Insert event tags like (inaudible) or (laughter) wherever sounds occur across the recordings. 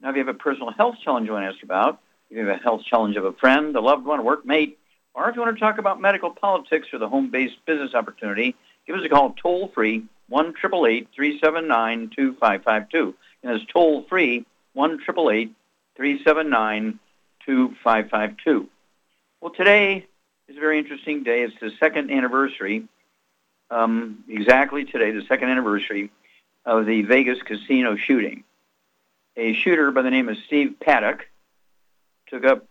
Now, if you have a personal health challenge you want to ask about, if you have a health challenge of a friend, a loved one, a workmate, or if you want to talk about medical politics or the home-based business opportunity, give us a call toll-free, 1-888-379-2552. And it's toll-free, 1-888-379-2552. Well, today is a very interesting day. It's the second anniversary, um, exactly today, the second anniversary of the Vegas casino shooting. A shooter by the name of Steve Paddock took up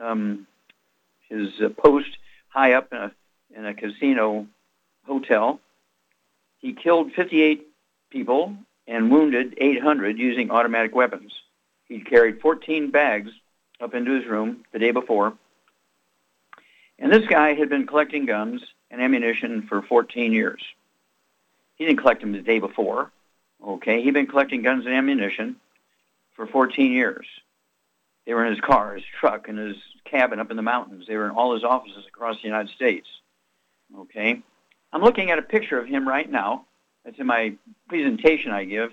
um, his uh, post high up in a, in a casino hotel. He killed 58 people and wounded 800 using automatic weapons. He carried 14 bags up into his room the day before and this guy had been collecting guns and ammunition for 14 years. He didn't collect them the day before. Okay, he'd been collecting guns and ammunition for 14 years. They were in his car, his truck, and his cabin up in the mountains. They were in all his offices across the United States. Okay, I'm looking at a picture of him right now. That's in my presentation I give,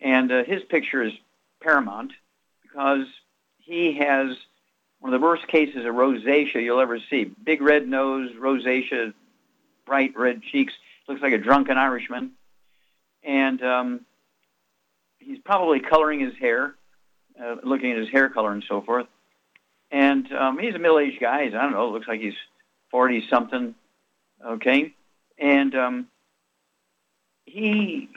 and uh, his picture is paramount because he has one of the worst cases of rosacea you'll ever see. Big red nose, rosacea, bright red cheeks, looks like a drunken Irishman. And um, he's probably coloring his hair, uh, looking at his hair color and so forth. And um, he's a middle-aged guy. He's, I don't know—it looks like he's 40-something, okay? And um, he,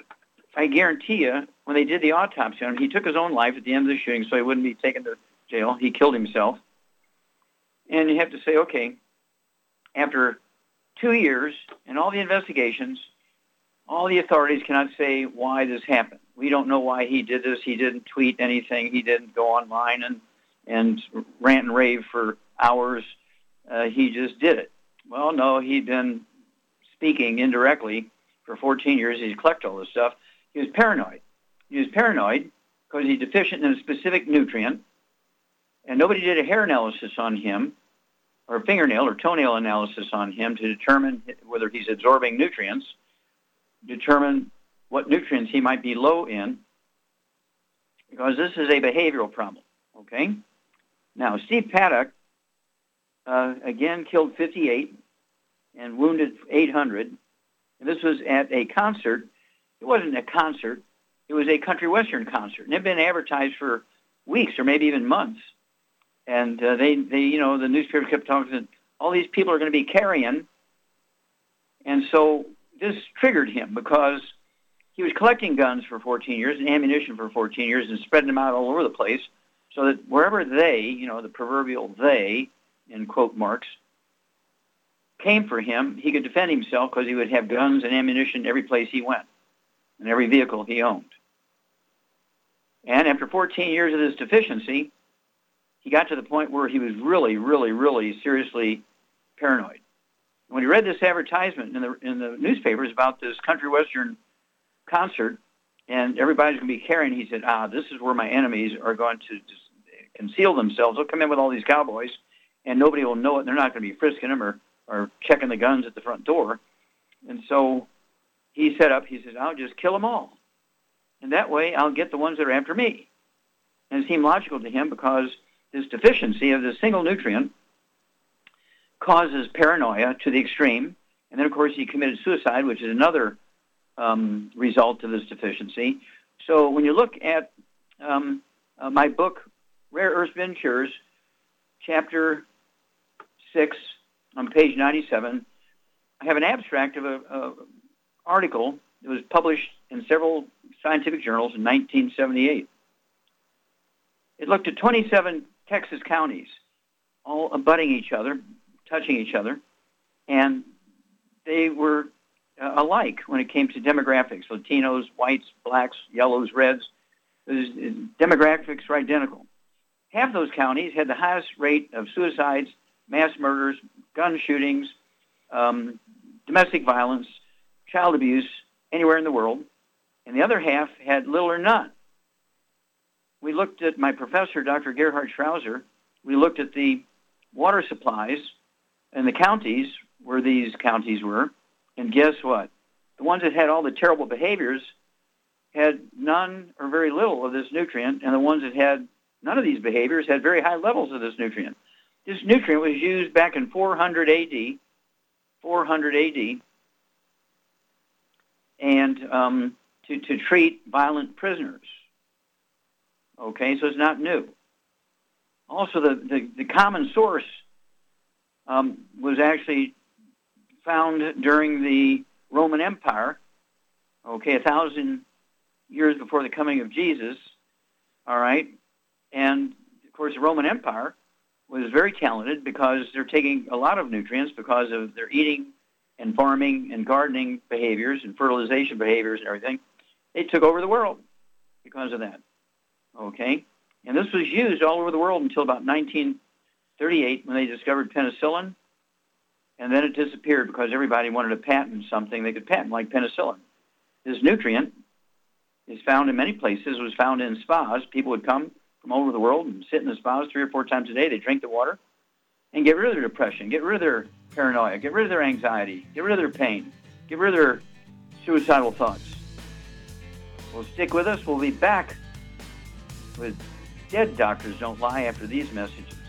I guarantee you, when they did the autopsy on him, he took his own life at the end of the shooting so he wouldn't be taken to jail. He killed himself. And you have to say, okay, after two years and all the investigations, all the authorities cannot say why this happened. We don't know why he did this. He didn't tweet anything. He didn't go online and, and rant and rave for hours. Uh, he just did it. Well, no, he'd been speaking indirectly for 14 years. He's collected all this stuff. He was paranoid. He was paranoid because he's deficient in a specific nutrient, and nobody did a hair analysis on him or fingernail or toenail analysis on him to determine whether he's absorbing nutrients, determine what nutrients he might be low in, because this is a behavioral problem, okay? Now, Steve Paddock, uh, again, killed 58 and wounded 800. And this was at a concert. It wasn't a concert. It was a country western concert. And it had been advertised for weeks or maybe even months and uh, they, they, you know, the newspaper kept talking that all these people are going to be carrying, and so this triggered him because he was collecting guns for 14 years and ammunition for 14 years and spreading them out all over the place, so that wherever they, you know, the proverbial they, in quote marks, came for him, he could defend himself because he would have guns and ammunition every place he went, and every vehicle he owned. And after 14 years of this deficiency, he got to the point where he was really, really, really seriously paranoid. When he read this advertisement in the in the newspapers about this country western concert, and everybody's going to be carrying, he said, "Ah, this is where my enemies are going to conceal themselves. They'll come in with all these cowboys, and nobody will know it. They're not going to be frisking them or or checking the guns at the front door." And so he set up. He said, "I'll just kill them all, and that way I'll get the ones that are after me." And it seemed logical to him because this deficiency of this single nutrient causes paranoia to the extreme. And then, of course, he committed suicide, which is another um, result of this deficiency. So when you look at um, uh, my book, Rare Earth Ventures, chapter 6, on page 97, I have an abstract of an article that was published in several scientific journals in 1978. It looked at 27 Texas counties, all abutting each other, touching each other, and they were uh, alike when it came to demographics. Latinos, whites, blacks, yellows, reds. Demographics were identical. Half those counties had the highest rate of suicides, mass murders, gun shootings, um, domestic violence, child abuse anywhere in the world, and the other half had little or none. We looked at my professor, Dr. Gerhard Schrauzer. We looked at the water supplies in the counties where these counties were, and guess what? The ones that had all the terrible behaviors had none or very little of this nutrient, and the ones that had none of these behaviors had very high levels of this nutrient. This nutrient was used back in 400 AD, 400 AD, and um, to, to treat violent prisoners. Okay, so it's not new. Also, the, the, the common source um, was actually found during the Roman Empire, okay, a thousand years before the coming of Jesus, all right? And, of course, the Roman Empire was very talented because they're taking a lot of nutrients because of their eating and farming and gardening behaviors and fertilization behaviors and everything. They took over the world because of that. Okay? And this was used all over the world until about 1938 when they discovered penicillin. And then it disappeared because everybody wanted to patent something they could patent, like penicillin. This nutrient is found in many places. It was found in spas. People would come from all over the world and sit in the spas three or four times a day. They drink the water and get rid of their depression, get rid of their paranoia, get rid of their anxiety, get rid of their pain, get rid of their suicidal thoughts. Well, stick with us. We'll be back with Dead Doctors Don't Lie after these messages.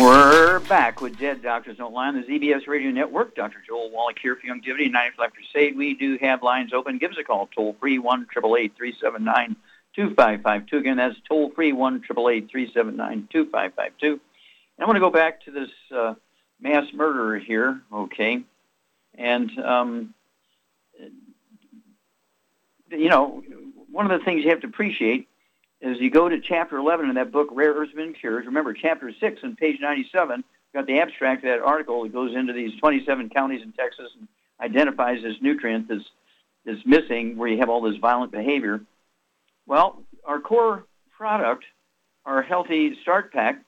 We're back with Dead Doctors Don't Lie on the ZBS Radio Network. Dr. Joel Wallach here for Youngevity 95 Crusade. We do have lines open. Give us a call, toll free, 1 379 2552. Again, that's toll free, 1 379 2552. I want to go back to this uh, mass murderer here, okay? And, um, you know, one of the things you have to appreciate is you go to chapter 11 in that book, Rare Earths and Cures. Remember, chapter 6 on page 97, got the abstract of that article. that goes into these 27 counties in Texas and identifies this nutrient that's, that's missing where you have all this violent behavior. Well, our core product, our Healthy Start Pack,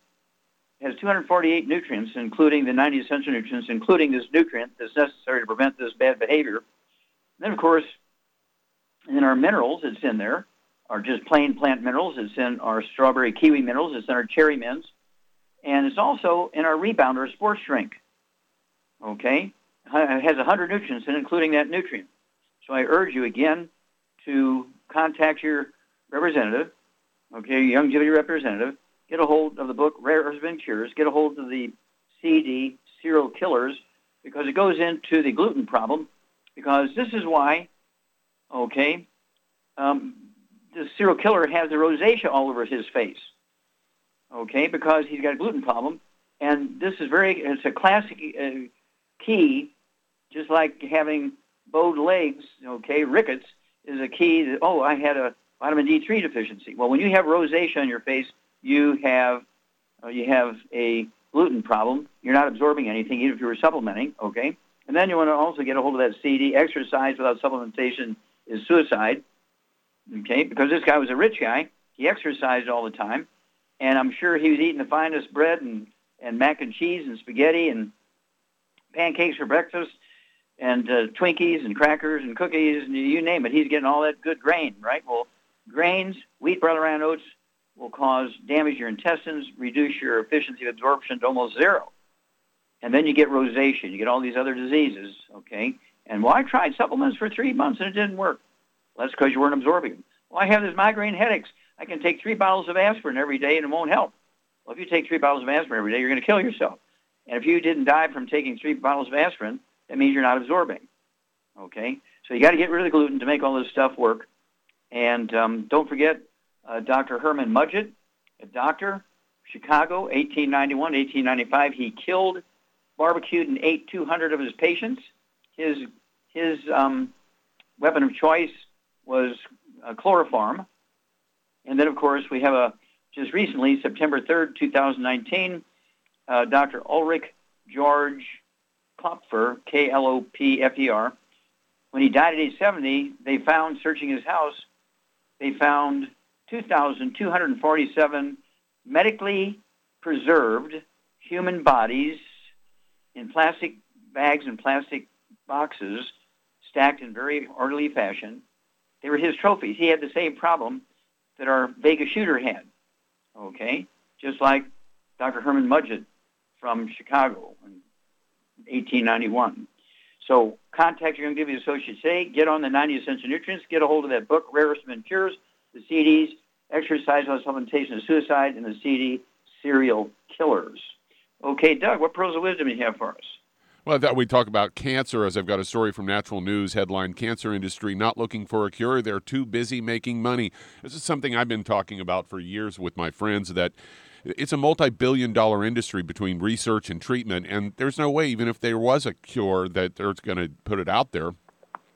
has 248 nutrients, including the 90 essential nutrients, including this nutrient that's necessary to prevent this bad behavior. And then, of course, in our minerals, it's in there are just plain plant minerals. It's in our strawberry kiwi minerals. It's in our cherry mints. And it's also in our rebounder sports drink. Okay? It has 100 nutrients in including that nutrient. So I urge you again to contact your representative, okay, your Youngevity representative. Get a hold of the book Rare Earths and Cures. Get a hold of the CD Serial Killers because it goes into the gluten problem. Because this is why, okay, um, the serial killer has the rosacea all over his face. Okay, because he's got a gluten problem, and this is very it's a classic uh, key, just like having bowed legs. Okay, rickets is a key. That, oh, I had a vitamin D3 deficiency. Well, when you have rosacea on your face, you have uh, you have a gluten problem. You're not absorbing anything, even if you were supplementing. Okay, and then you want to also get a hold of that CD. Exercise without supplementation is suicide. Okay, because this guy was a rich guy. He exercised all the time, and I'm sure he was eating the finest bread and and mac and cheese and spaghetti and pancakes for breakfast and uh, Twinkies and crackers and cookies and you name it. He's getting all that good grain, right? Well, grains, wheat, barley, and oats will cause damage your intestines, reduce your efficiency of absorption to almost zero. And then you get rosacea. You get all these other diseases, okay? And well, I tried supplements for three months and it didn't work. Well, that's because you weren't absorbing them. Well, I have these migraine headaches. I can take three bottles of aspirin every day and it won't help. Well, if you take three bottles of aspirin every day, you're going to kill yourself. And if you didn't die from taking three bottles of aspirin, that means you're not absorbing. Okay? So you got to get rid of the gluten to make all this stuff work. And um, don't forget uh, Dr. Herman Mudgett, a doctor, Chicago, 1891, 1895. He killed, barbecued, and ate 200 of his patients. His his um, weapon of choice was uh, chloroform. And then, of course, we have a just recently, September 3rd, 2019, uh, Dr. Ulrich George Klopfer, K-L-O-P-F-E-R. When he died at age 70, they found, searching his house, they found 2,247 medically preserved human bodies in plastic bags and plastic boxes stacked in very orderly fashion they were his trophies. He had the same problem that our Vegas shooter had. Okay, just like Dr. Herman Mudgett from Chicago in 1891. So contact your Youngevity associate today. Get on the 90 essential nutrients. Get a hold of that book, Rare Earths and Cures, the CDs, Exercise on Supplementation of Suicide, and the CD, Serial Killers. Okay, Doug, what pearls of wisdom do you have for us? Well, thought we'd talk about cancer as I've got a story from Natural News headline Cancer industry not looking for a cure. They're too busy making money. This is something I've been talking about for years with my friends that it's a multi billion dollar industry between research and treatment. And there's no way, even if there was a cure, that they're going to put it out there.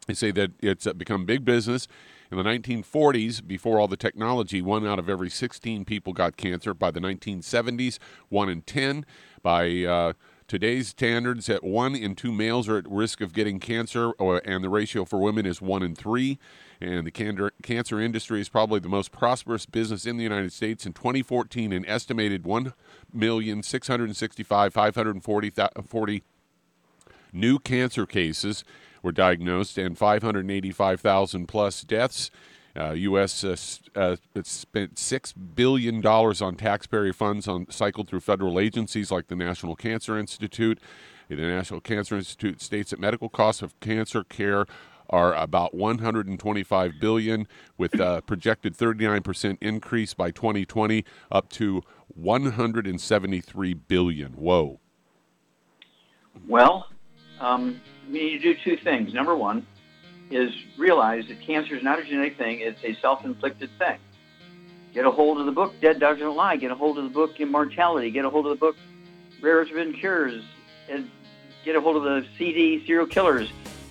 They say that it's become big business. In the 1940s, before all the technology, one out of every 16 people got cancer. By the 1970s, one in 10. By uh, Today's standards at one in two males are at risk of getting cancer, uh, and the ratio for women is one in three. And the can- cancer industry is probably the most prosperous business in the United States. In 2014, an estimated 1,665,540 new cancer cases were diagnosed and 585,000 plus deaths. Uh, U.S. Uh, uh, spent six billion dollars on taxpayer funds on cycled through federal agencies like the National Cancer Institute. The National Cancer Institute states that medical costs of cancer care are about 125 billion, with a projected 39% increase by 2020, up to 173 billion. Whoa. Well, um, we need to do two things. Number one is realize that cancer is not a genetic thing; it's a self-inflicted thing. Get a hold of the book Dead Doctors Don't Lie. Get a hold of the book Immortality. Get a hold of the book Rare Forbidden Cures. And get a hold of the CD Serial Killers.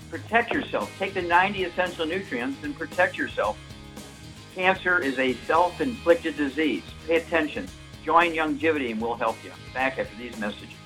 Protect yourself. Take the 90 essential nutrients and protect yourself. Cancer is a self-inflicted disease. Pay attention. Join Youngevity and we'll help you. Back after these messages.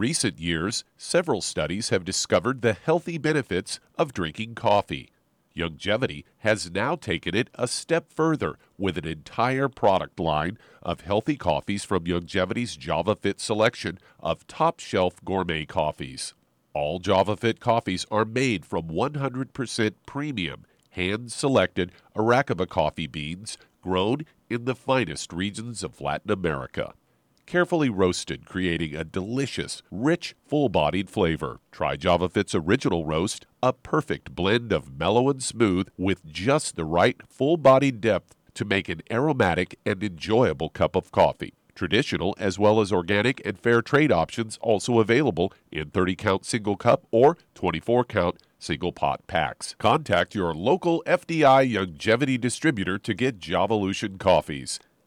Recent years, several studies have discovered the healthy benefits of drinking coffee. Youngevity has now taken it a step further with an entire product line of healthy coffees from Youngevity's JavaFit selection of top shelf gourmet coffees. All JavaFit coffees are made from 100% premium, hand selected Arabica coffee beans grown in the finest regions of Latin America carefully roasted, creating a delicious, rich, full bodied flavor. Try JavaFit's original roast, a perfect blend of mellow and smooth with just the right full bodied depth to make an aromatic and enjoyable cup of coffee. Traditional as well as organic and fair trade options also available in 30 count single cup or 24 count single pot packs. Contact your local FDI Youngevity distributor to get Javalution coffees.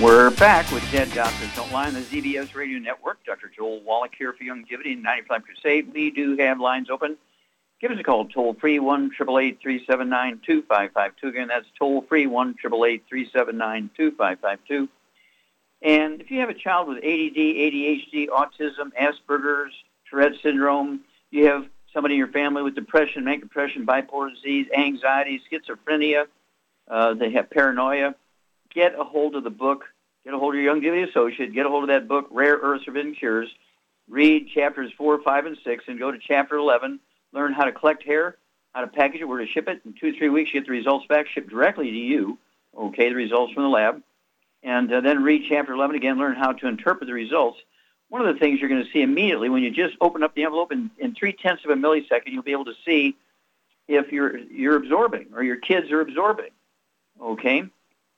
We're back with Dead Doctors Don't Lie on the ZBS Radio Network. Dr. Joel Wallach here for Youngevity and 95 Crusade. We do have lines open. Give us a call, toll free, 1 379 2552. Again, that's toll free, 1 379 2552. And if you have a child with ADD, ADHD, autism, Asperger's, Tourette syndrome, you have somebody in your family with depression, manic depression, bipolar disease, anxiety, schizophrenia, uh, they have paranoia, get a hold of the book, get a hold of your Youngevity associate, get a hold of that book, Rare Earths Forbidden Cures, read chapters 4, 5, and 6, and go to chapter 11, learn how to collect hair, how to package it, where to ship it. In two, three weeks, you get the results back, shipped directly to you, okay, the results from the lab. And uh, then read chapter 11 again, learn how to interpret the results. one of the things you're going to see immediately when you just open up the envelope in, in three tenths of a millisecond, you'll be able to see if you're you're absorbing or your kids are absorbing. Okay,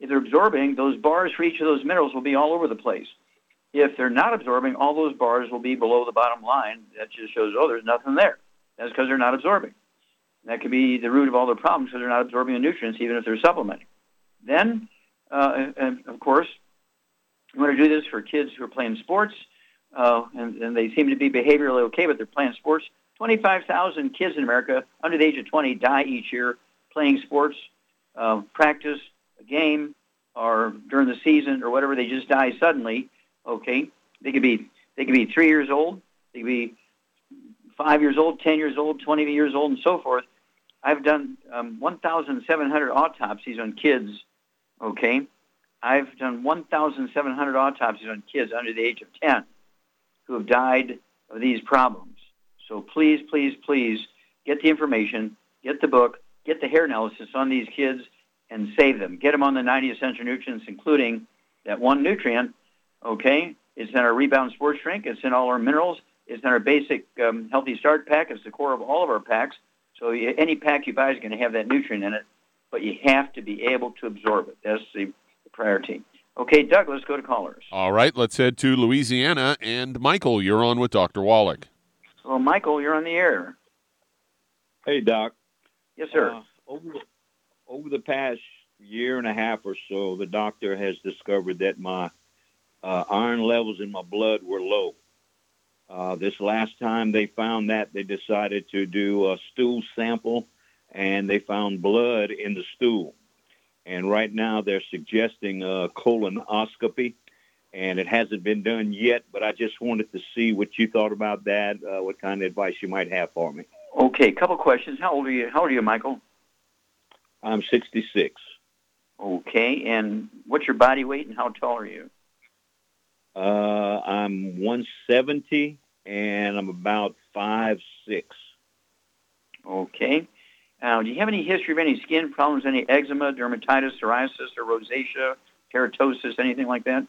if they're absorbing, those bars for each of those minerals will be all over the place. If they're not absorbing, all those bars will be below the bottom line. That just shows, oh, there's nothing there. That's because they're not absorbing. That could be the root of all their problems because they're not absorbing the nutrients, even if they're supplementing. Then, uh, and of course, you want to do this for kids who are playing sports, uh, and, and they seem to be behaviorally okay, but they're playing sports. 25,000 kids in America under the age of 20 die each year playing sports, uh, practice, game, or during the season, or whatever. They just die suddenly. Okay, they could be they could be three years old, they could be five years old, ten years old, twenty years old, and so forth. I've done um, 1,700 autopsies on kids. Okay, I've done 1,700 autopsies on kids under the age of 10 who have died of these problems. So please, please, please get the information, get the book, get the hair analysis on these kids, and save them. Get them on the 90 essential nutrients, including that one nutrient. Okay, it's in our Rebound Sports Drink. It's in all our minerals. It's in our basic um, Healthy Start pack. It's the core of all of our packs. So you, any pack you buy is going to have that nutrient in it, but you have to be able to absorb it. That's the, the priority. Okay, Doug, let's go to callers. All right, let's head to Louisiana. And Michael, you're on with Dr. Wallach. Well, Michael, you're on the air. Hey, Doc. Yes, sir. Uh, over, the, over the past year and a half or so, the doctor has discovered that my uh, iron levels in my blood were low. Uh, this last time they found that, they decided to do a stool sample, and they found blood in the stool. And right now they're suggesting a colonoscopy, and it hasn't been done yet. But I just wanted to see what you thought about that. Uh, what kind of advice you might have for me. Okay, a couple questions. How old are you? How old are you, Michael? I'm 66. Okay, and what's your body weight and how tall are you? Uh, I'm 170 and I'm about five six. Okay. Now, do you have any history of any skin problems, any eczema, dermatitis, psoriasis, or rosacea, keratosis, anything like that?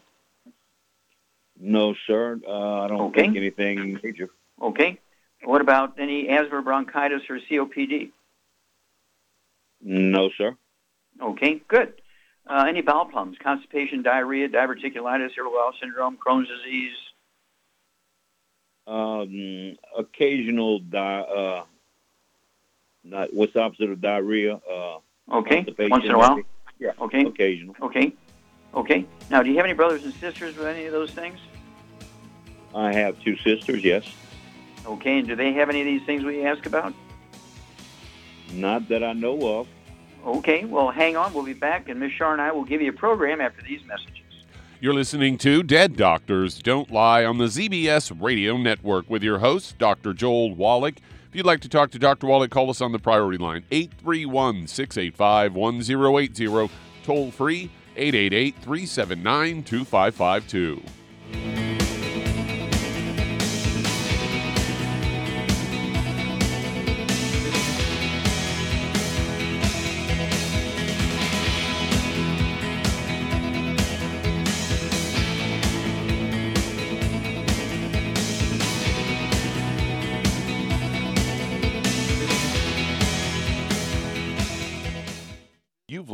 No, sir. Uh, I don't Okay. think anything major. Okay. What about any asthma, bronchitis, or COPD? No, sir. Okay, good. Uh, any bowel problems, constipation, diarrhea, diverticulitis, irritable bowel syndrome, Crohn's disease? Um, occasional di- uh, not what's the opposite of diarrhea? Uh, Okay, once in a while. Yeah. Okay, Occasional. okay, okay. Now, do you have any brothers and sisters with any of those things? I have two sisters. Yes. Okay, and do they have any of these things we ask about? Not that I know of. Okay, well, hang on. We'll be back, and Miss Shar and I will give you a program after these messages. You're listening to Dead Doctors Don't Lie on the ZBS Radio Network with your host, Dr. Joel Wallach. If you'd like to talk to Dr. Wallach, call us on the priority line, 831 685 1080, toll free, 888 379 2552.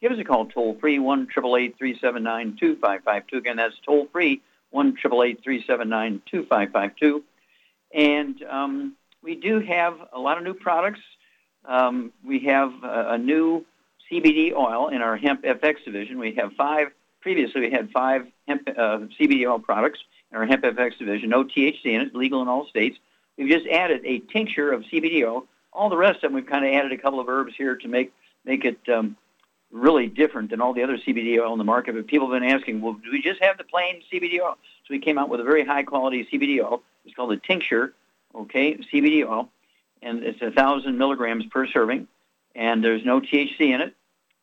Give us a call toll free, 1 379 2552. Again, that's toll free, 1 379 2552. And um, we do have a lot of new products. Um, we have a, a, new CBD oil in our Hemp FX division. We have five, previously we had five hemp uh, CBD oil products in our Hemp FX division, no THC in it, legal in all states. We've just added a tincture of CBD oil. All the rest of them, we've kind of added a couple of herbs here to make make it um, really different than all the other CBD oil in the market. But people have been asking, well, do we just have the plain CBD oil? So we came out with a very high quality CBD oil. It's called a tincture, okay, CBD oil, and it's a thousand milligrams per serving, and there's no THC in it.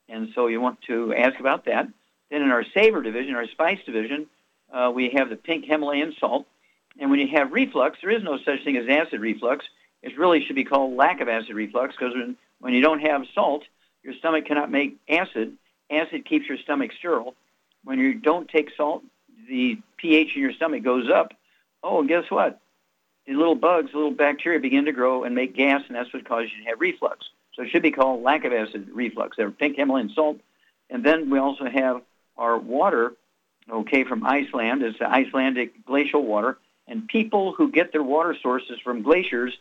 And so you want to ask about that. Then in our savor division, our spice division, uh, we have the pink Himalayan salt. And when you have reflux, there is no such thing as acid reflux. It really should be called lack of acid reflux because when, when you don't have salt, your stomach cannot make acid. Acid keeps your stomach sterile. When you don't take salt, the pH in your stomach goes up. Oh, and guess what? The little bugs, the little bacteria begin to grow and make gas, and that's what causes you to have reflux. So it should be called lack of acid reflux. They're pink Himalayan salt. And then we also have our water, okay, from Iceland. It's the Icelandic glacial water. And people who get their water sources from glaciers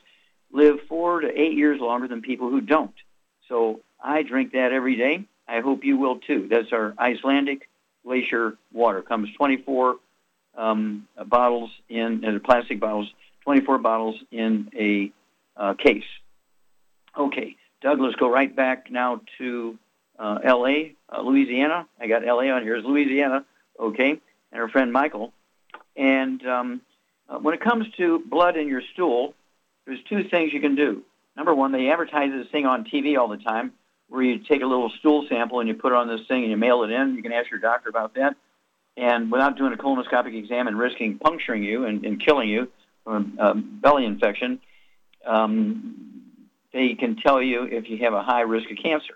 live four to eight years longer than people who don't. So I drink that every day. I hope you will too. That's our Icelandic glacier water. Comes 24 um, bottles in, in plastic bottles, 24 bottles in a uh, case. Okay, Doug, let's go right back now to uh, L.A., uh, Louisiana. I got L.A. on here. It's Louisiana, okay, and our friend Michael. And um, uh, when it comes to blood in your stool, there's two things you can do. Number one, they advertise this thing on TV all the time where you take a little stool sample and you put it on this thing and you mail it in. You can ask your doctor about that. And without doing a colonoscopic exam and risking puncturing you and, and killing you from a belly infection, um, they can tell you if you have a high risk of cancer.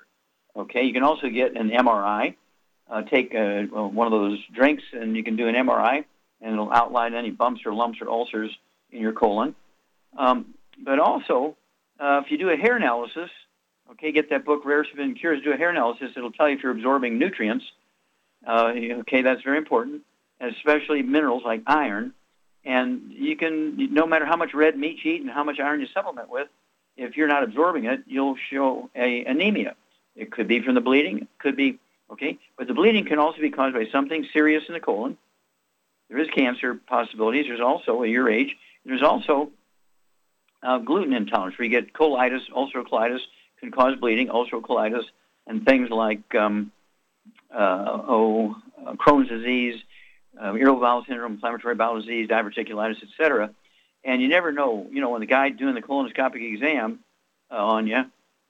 Okay, you can also get an MRI. Uh, take a, one of those drinks and you can do an MRI and it'll outline any bumps or lumps or ulcers in your colon. Um, but also, uh, if you do a hair analysis, Okay, get that book, Rare Forbidden Cures. Do a hair analysis. It'll tell you if you're absorbing nutrients. Uh, okay, that's very important, especially minerals like iron. And you can, no matter how much red meat you eat and how much iron you supplement with, if you're not absorbing it, you'll show a anemia. It could be from the bleeding. It could be, okay, but the bleeding can also be caused by something serious in the colon. There is cancer possibilities. There's also, at your age, there's also uh, gluten intolerance, where you get colitis, ulcerative colitis, can cause bleeding, ulcerative colitis, and things like um, uh, oh, uh, Crohn's disease, uh, irritable bowel syndrome, inflammatory bowel disease, diverticulitis, etc. And you never know, you know, when the guy doing the colonoscopic exam uh, on you,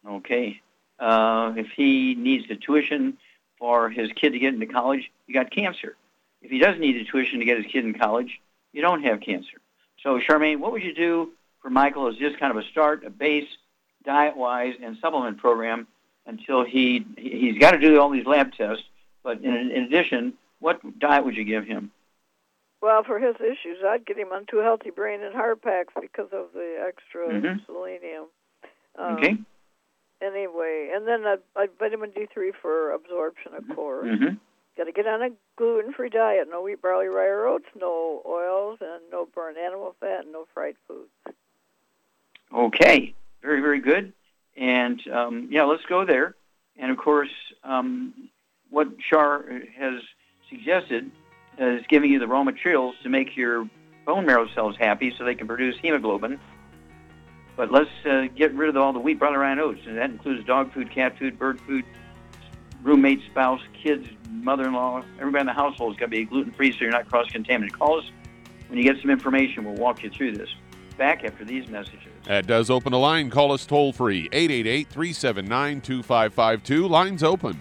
okay, uh, if he needs the tuition for his kid to get into college, you got cancer. If he doesn't need the tuition to get his kid in college, you don't have cancer. So, Charmaine, what would you do for Michael as just kind of a start, a base, diet-wise, and supplement program until he he's got to do all these lab tests. But in, in addition, what diet would you give him? Well, for his issues, I'd get him on two healthy brain and heart packs because of the extra Mhm. selenium. Um, Okay. Anyway, and then I'd, I'd vitamin D3 for absorption, of course. Mm-hmm. Got to get on a gluten-free diet. No wheat, barley, rye, or oats. No oils, and no burnt animal fat, and no fried foods. Okay. Very, very good. And um, yeah, let's go there. And of course, um, what Char has suggested is giving you the raw materials to make your bone marrow cells happy so they can produce hemoglobin. But let's uh, get rid of all the wheat, rye, and oats. And that includes dog food, cat food, bird food, roommate, spouse, kids, mother-in-law. Everybody in the household has got to be gluten-free so you're not cross-contaminated. Call us when you get some information. We'll walk you through this. Back after these messages. That does open a line. Call us toll free 888 379 2552. Lines open.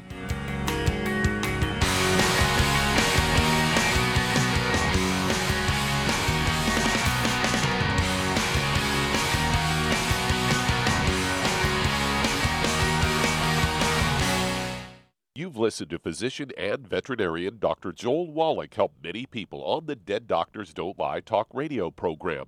You've listened to physician and veterinarian Dr. Joel Wallach help many people on the Dead Doctors Don't Lie talk radio program.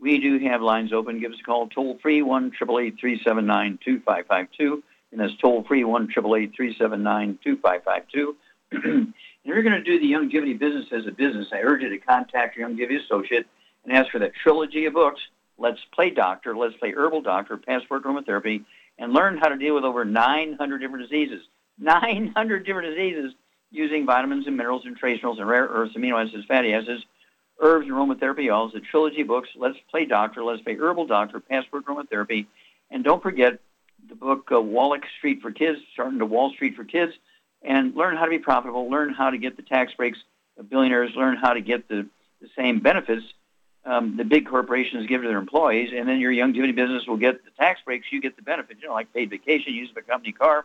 We do have lines open. Give us a call toll free, 1 379 2552. And that's toll free, 1 379 2552. (clears throat) If you're going to do the Youngevity business as a business, I urge you to contact your Youngevity associate and ask for that trilogy of books, Let's Play Doctor, Let's Play Herbal Doctor, Passport Aromatherapy, and learn how to deal with over 900 different diseases. 900 different diseases using vitamins and minerals and trace minerals and rare earths, amino acids, fatty acids, herbs and aromatherapy oils, the trilogy books, Let's Play Doctor, Let's Play Herbal Doctor, Passport Aromatherapy, and don't forget the book uh, Wallach Street for Kids, starting to Wall Street for Kids, and learn how to be profitable, learn how to get the tax breaks of billionaires, learn how to get the, the same benefits um, the big corporations give to their employees, and then your young Youngevity business will get the tax breaks, you get the benefits, you know, like paid vacation, use a company car,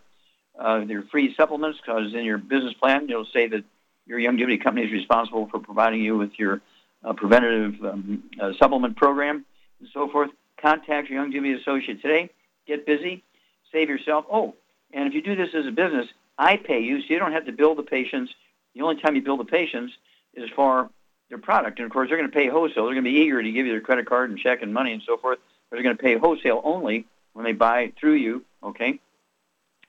uh, their free supplements, because in your business plan, you'll say that your young Youngevity company is responsible for providing you with your uh, preventative um, uh, supplement program and so forth. Contact your Youngevity associate today. Get busy. Save yourself. Oh, and if you do this as a business, I pay you, so you don't have to bill the patients. The only time you bill the patients is for their product. And of course, they're going to pay wholesale. They're going to be eager to give you their credit card and check and money and so forth. But they're going to pay wholesale only when they buy through you. Okay,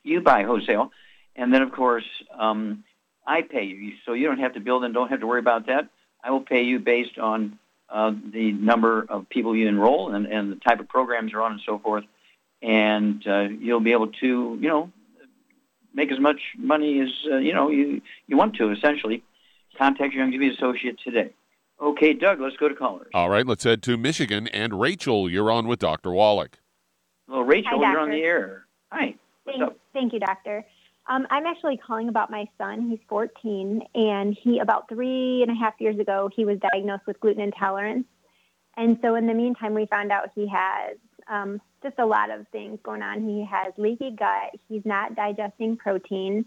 you buy wholesale, and then of course um, I pay you, so you don't have to build and don't have to worry about that. I will pay you based on uh, the number of people you enroll and, and the type of programs you're on and so forth, and uh, you'll be able to, you know, make as much money as uh, you know you you want to essentially Contact your Youngevity associate today. Okay, Doug, let's go to callers. All right, let's head to Michigan. And Rachel, you're on with Dr. Wallach. Well, Rachel, Hi, you're on the air. Hi. What's thank, up? thank you, doctor. Um, I'm actually calling about my son. He's 14, and he about three and a half years ago he was diagnosed with gluten intolerance. And so, in the meantime, we found out he has um, just a lot of things going on. He has leaky gut. He's not digesting protein.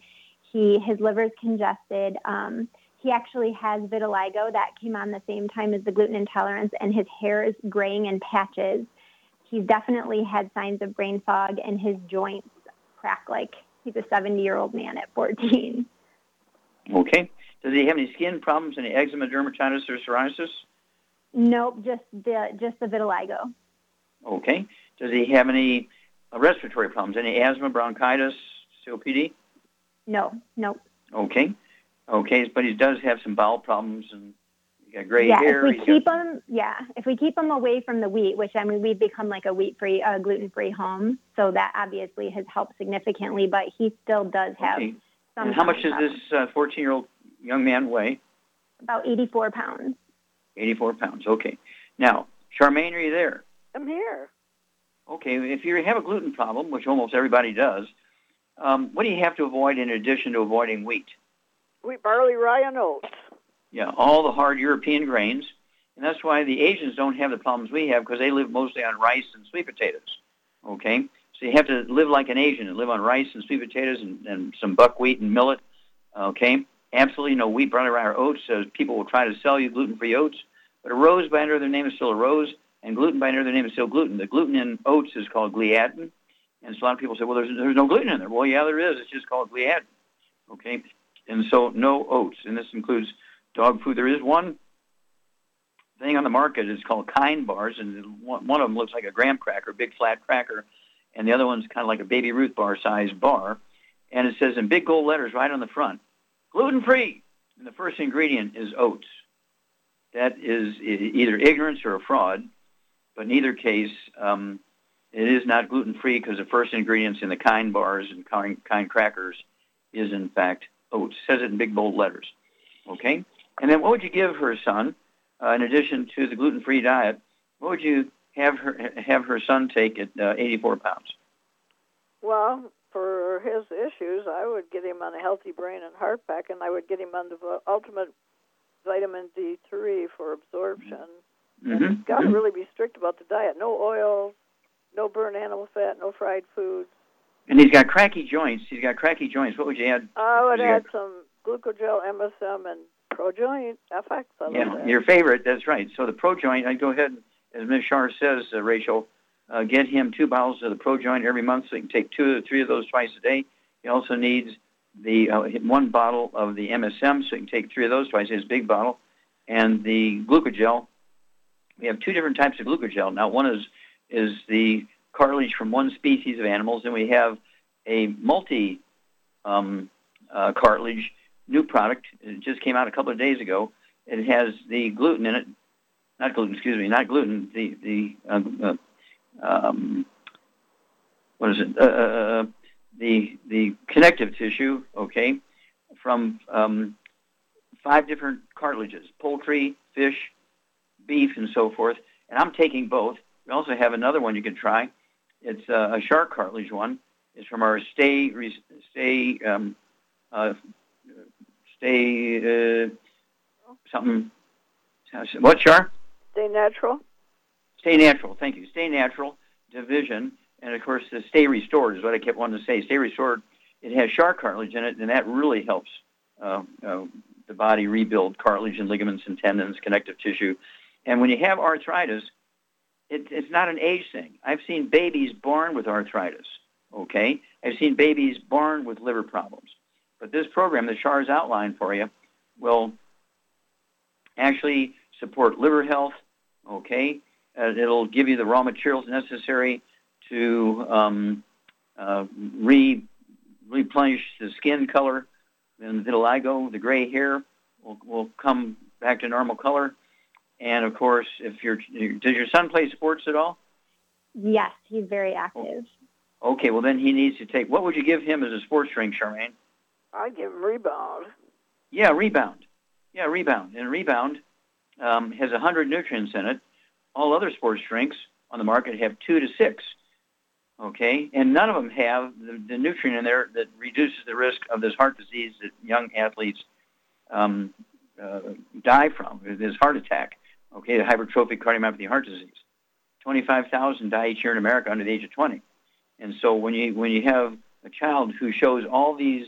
He his liver's congested. Um, he actually has vitiligo that came on the same time as the gluten intolerance, and his hair is graying in patches. He's definitely had signs of brain fog, and his joints crack like he's a 70 year old man at 14. Okay. Does he have any skin problems, any eczema, dermatitis, or psoriasis? Nope, just the just the vitiligo. Okay. Does he have any respiratory problems, any asthma, bronchitis, COPD? No, nope. Okay. Okay, but he does have some bowel problems and gray yeah, hair. if we keep got- him, yeah, if we keep them away from the wheat, which I mean we've become like a wheat-free, uh, gluten-free home, so that obviously has helped significantly. But he still does have Okay. some. And how much does this 14-year-old young man weigh? About 84 pounds. 84 pounds. Okay. Now, Charmaine, are you there? I'm here. Okay, if you have a gluten problem, which almost everybody does, um, what do you have to avoid in addition to avoiding wheat? Wheat, barley, rye, and oats. Yeah, all the hard European grains. And that's why the Asians don't have the problems we have because they live mostly on rice and sweet potatoes. Okay? So you have to live like an Asian and live on rice and sweet potatoes and, and some buckwheat and millet. Okay? Absolutely no wheat, rye, or oats. So people will try to sell you gluten-free oats. But a rose by under their name is still a rose, and gluten by under their name is still gluten. The gluten in oats is called gliadin. And so a lot of people say, well, there's, there's no gluten in there. Well, yeah, there is. It's just called gliadin. Okay? And so no oats. And this includes dog food. There is one thing on the market. It's called Kind bars, and one, of them looks like a graham cracker, big flat cracker, and the other one's kind of like a baby Ruth bar sized bar. And it says in big gold letters right on the front, gluten free. And the first ingredient is oats. That is either ignorance or a fraud, but in either case, um, it is not gluten free because the first ingredients in the Kind bars and Kind, kind crackers is in fact oats. It says it in big bold letters. Okay? And then what would you give her son, uh, in addition to the gluten-free diet? What would you have her have her son take at uh, 84 pounds? Well, for his issues, I would get him on a healthy brain and heart pack, and I would get him on the ultimate vitamin D3 for absorption. And Mhm. he's got to really be strict about the diet. No oils, no burnt animal fat, no fried foods. And he's got cracky joints. He's got cracky joints. What would you add? I would add some glucogel, MSM, and ProJoint FX. I Yeah, your favorite. That's right. So the ProJoint, I'd go ahead, as Ms. Shar says, uh, Rachel, uh, get him two bottles of the ProJoint every month so he can take two or three of those twice a day. He also needs the uh, one bottle of the MSM so he can take three of those twice, his big bottle, and the glucogel. We have two different types of glucogel. Now, one is is the cartilage from one species of animals, and we have a multi um, uh, cartilage new product. It just came out a couple of days ago. It has the gluten in it, not gluten, excuse me, not gluten. The the uh, uh, um, what is it? Uh, uh, the the connective tissue. Okay, from um, five different cartilages: poultry, fish, beef and so forth. And I'm taking both. We also have another one you can try. It's uh, a shark cartilage one. It's from our Stay Stay um, uh, Stay uh, something. What Char? Stay natural. Stay natural. Thank you. Stay natural division, and of course the Stay Restored is what I kept wanting to say. Stay Restored. It has shark cartilage in it, and that really helps uh, uh, the body rebuild cartilage and ligaments and tendons, connective tissue. And when you have arthritis, it, it's not an age thing. I've seen babies born with arthritis. Okay, I've seen babies born with liver problems. But this program that Char's outlined for you will actually support liver health. Okay, uh, it'll give you the raw materials necessary to um, uh, re- replenish the skin color and the vitiligo, the gray hair will, will come back to normal color. And of course, if you're, does your son play sports at all? Yes, he's very active. Okay, well then he needs to take. What would you give him as a sports drink, Charmaine? I'd give him rebound. Yeah, rebound. Yeah, rebound. And rebound um, has 100 nutrients in it. All other sports drinks on the market have two to six. Okay, and none of them have the, the nutrient in there that reduces the risk of this heart disease that young athletes um, uh, die from, this heart attack. Okay, the hypertrophic cardiomyopathy heart disease. 25,000 die each year in America under the age of 20. And so when you when you have a child who shows all these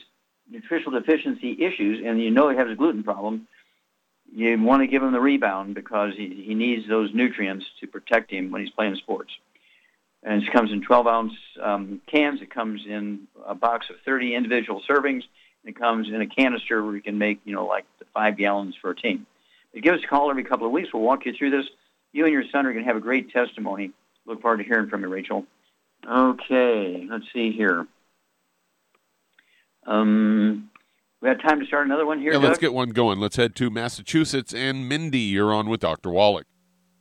nutritional deficiency issues, and you know he has a gluten problem, you want to give him the rebound because he, he needs those nutrients to protect him when he's playing sports. And it comes in 12 ounce um, cans. It comes in a box of 30 individual servings. It comes in a canister where you can make, you know, like the five gallons for a team. But give us a call every couple of weeks. We'll walk you through this. You and your son are going to have a great testimony. Look forward to hearing from you, Rachel. Okay, let's see here. Um, we have time to start another one here. Yeah, Doug? let's get one going. Let's head to Massachusetts and Mindy. You're on with Dr. Wallach.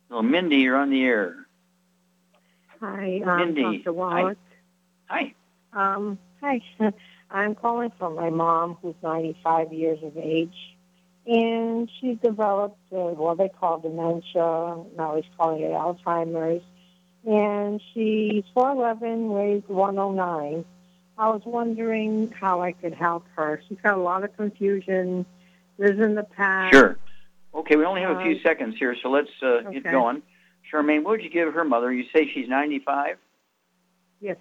So, Mindy, you're on the air. Hi, um, Mindy. Dr. Wallach. Hi. Um, hi. (laughs) I'm calling from my mom, who's 95 years of age, and she's developed uh, what they call dementia. Now he's calling it Alzheimer's. And she's 4'11", weighs 109. I was wondering how I could help her. She's got a lot of confusion, lives in the past. Sure. Okay, we only have a few Um, seconds here, so let's uh, get okay. going. Charmaine, what would you give her mother? You say she's 95? Yes.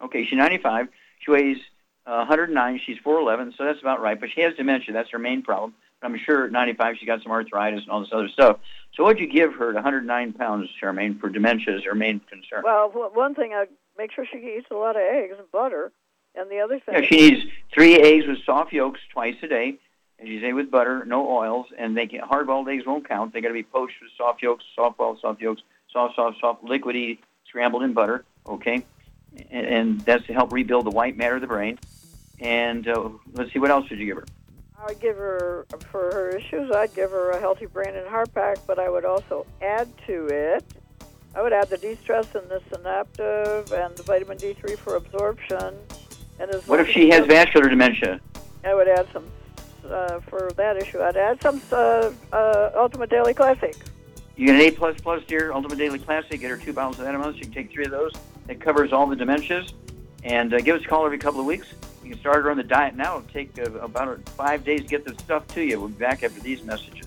Okay, she's 95. She weighs uh, 109. She's 4'11", so that's about right. But she has dementia. That's her main problem. But I'm sure at 95 she's got some arthritis and all this other stuff. So what'd you give her at 109 pounds, Charmaine, for dementia is her main concern? Well, one thing, I'd make sure she eats a lot of eggs and butter. And the other thing... Yeah, she needs three eggs with soft yolks twice a day, and she's ate with butter, no oils, and they can, hard-boiled eggs won't count. They got to be poached with soft yolks, soft-boiled soft yolks, soft, soft, soft, liquidy, scrambled in butter. Okay, and, and that's to help rebuild the white matter of the brain. And uh, let's see, what else did you give her? I'd give her, for her issues, I'd give her a healthy brain and heart pack, but I would also add to it, I would add the de-stress and the synaptive and the vitamin D3 for absorption. And as What if she has as- vascular dementia? I would add some, uh, for that issue, I'd add some uh, uh, Ultimate Daily Classic. You get an A plus plus, dear, Ultimate Daily Classic. Get her two bottles of that a month. She can take three of those. That covers all the dementias. And uh, give us a call every couple of weeks. You can start her on the diet now. It'll take uh, about uh, five days to get the stuff to you. We'll be back after these messages.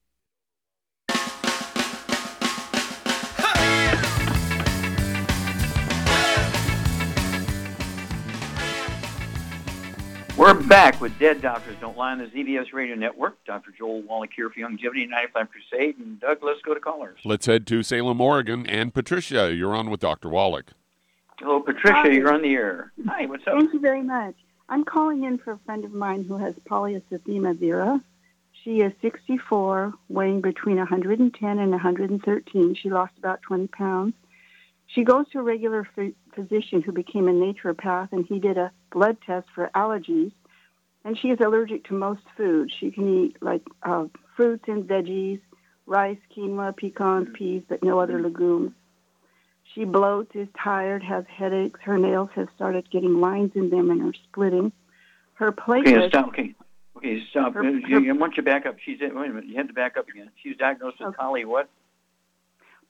We're back with Dead Doctors Don't Lie on the ZBS Radio Network. Dr. Joel Wallach here for Youngevity 95 Crusade. And Doug, let's go to callers. Let's head to Salem, Oregon. And Patricia, you're on with Dr. Wallach. Hello, Patricia. Hi. You're on the air. Hi, what's up? Thank you very much. I'm calling in for a friend of mine who has polycythemia vera. She is 64, weighing between 110 and 113. She lost about 20 pounds. She goes to a regular ph- physician who became a naturopath, and he did a blood test for allergies. And she is allergic to most foods. She can eat like uh, fruits and veggies, rice, quinoa, pecans, peas, but no other legumes. She bloats, is tired, has headaches. Her nails have started getting lines in them and are splitting. Her Okay, stop. Okay, okay, stop. Her- You- I want you to back up. She's wait a minute. You had to back up again. She was diagnosed with poly what?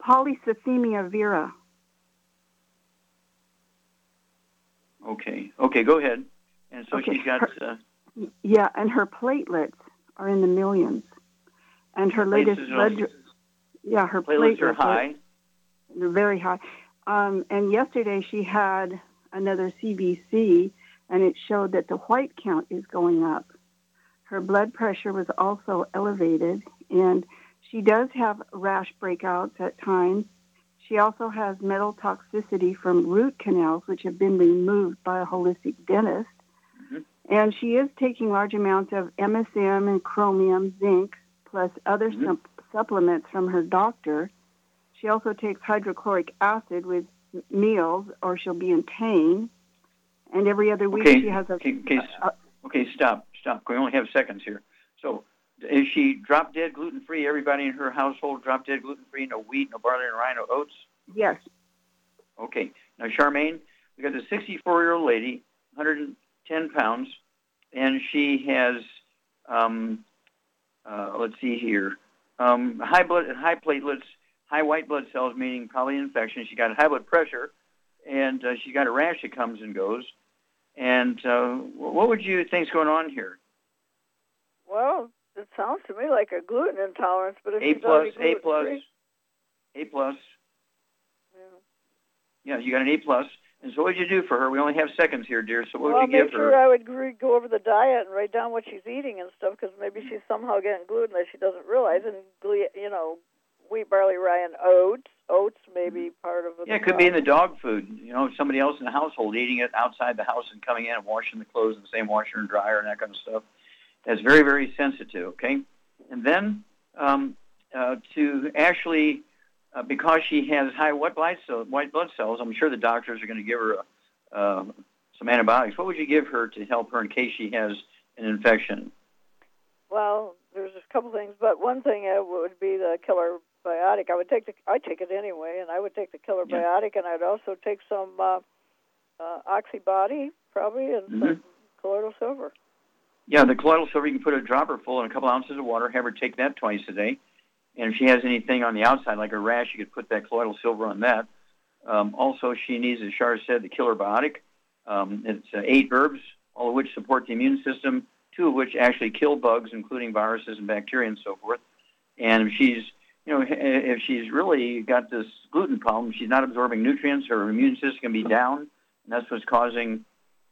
polycythemia vera. Okay, okay, go ahead. And so Okay, she's got. Uh, Yeah, and her platelets are in the millions. And her latest blood. are- Yeah, her platelets are high. They're very high. Um, and yesterday she had another CBC, and it showed that the white count is going up. Her blood pressure was also elevated, and she does have rash breakouts at times. She also has metal toxicity from root canals, which have been removed by a holistic dentist. Mm-hmm. And she is taking large amounts of MSM and chromium, zinc, plus other mm-hmm. sup- supplements from her doctor. She also takes hydrochloric acid with m- meals, or she'll be in pain. And every other week Okay, she has a. okay, okay, okay, stop, stop. We only have seconds here. So, she drop dead gluten free? Everybody in her household drop dead gluten free? No wheat, no barley, no rye, no oats? Yes. Okay. Now, Charmaine, we got the 64 year old lady, 110 pounds, and she has, um, uh, let's see here, um, high blood, high platelets, high white blood cells, meaning probably infection. She got high blood pressure, and uh, she got a rash that comes and goes. And uh, what would you think's going on here? Well, it sounds to me like a gluten intolerance, but if A plus, A plus, A plus. Yeah, you got an A plus. And so what would you do for her? We only have seconds here, dear. So what well, would you give sure her? I would gr- go over the diet and write down what she's eating and stuff, because maybe mm-hmm. she's somehow getting gluten that she doesn't realize. And you know, wheat, barley, rye, and oats. Oats may be mm-hmm. part of it. Yeah, it could be in the dog food. You know, somebody else in the household eating it outside the house and coming in and washing the clothes in the same washer and dryer and that kind of stuff. That's very, very sensitive. Okay, and then um, uh, to Ashley, uh, because she has high white blood cells, white blood cells, I'm sure the doctors are going to give her a, uh, some antibiotics. What would you give her to help her in case she has an infection? Well, there's a couple things, but one thing uh, would be the killer biotic. I would take the I take it anyway, and I would take the killer Yeah. biotic, and I'd also take some uh, uh, oxybody probably and Mhm. some colloidal silver. Yeah, the colloidal silver, you can put a dropper full in a couple ounces of water, have her take that twice a day. And if she has anything on the outside, like a rash, you could put that colloidal silver on that. Um, also, she needs, as Shar said, the killer biotic. Um, it's uh, eight herbs, all of which support the immune system, two of which actually kill bugs, including viruses and bacteria and so forth. And if she's, you know, if she's really got this gluten problem, she's not absorbing nutrients, her immune system can be down, and that's what's causing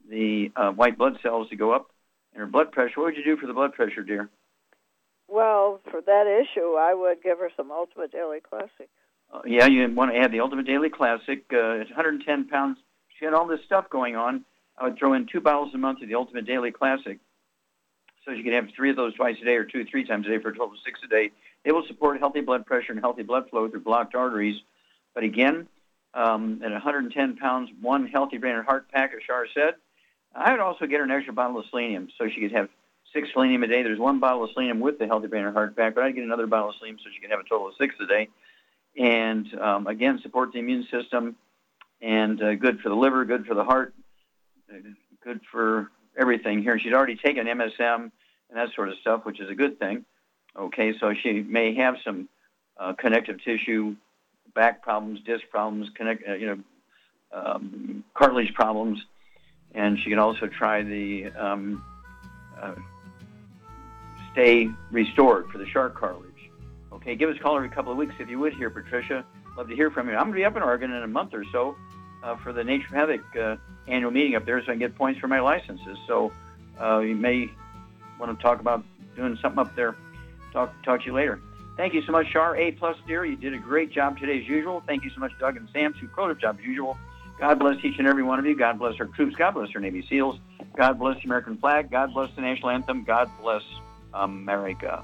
the uh, white blood cells to go up and her blood pressure. What would you do for the blood pressure, dear? Well, for that issue, I would give her some Ultimate Daily Classic. Uh, yeah, you want to add the Ultimate Daily Classic. Uh, it's 110 pounds. She had all this stuff going on. I would throw in two bottles a month of the Ultimate Daily Classic. So she could have three of those twice a day or two, three times a day for a total of six a day. They will support healthy blood pressure and healthy blood flow through blocked arteries. But again, um, at 110 pounds, one healthy brain and heart pack, as Shar said, I would also get her an extra bottle of selenium so she could have six selenium a day. There's one bottle of selenium with the healthy brain and heart pack, but I'd get another bottle of selenium so she could have a total of six a day. And um, again, support the immune system and uh, good for the liver, good for the heart, uh, good for everything here. She's already taken MSM and that sort of stuff, which is a good thing. Okay, so she may have some uh, connective tissue, back problems, disc problems, connect, uh, you know, um, cartilage problems, and she can also try the um, uh, Stay Restored for the shark cartilage. Okay, give us a call every couple of weeks if you would here, Patricia. Love to hear from you. I'm going to be up in Oregon in a month or so uh, for the Naturopathic uh, annual meeting up there so I can get points for my licenses. So uh, you may want to talk about doing something up there. Talk, talk to you later. Thank you so much, Char. A plus, dear. You did a great job today as usual. Thank you so much, Doug and Sam. Superlative job as usual. God bless each and every one of you. God bless our troops. God bless our Navy SEALs. God bless the American flag. God bless the national anthem. God bless America.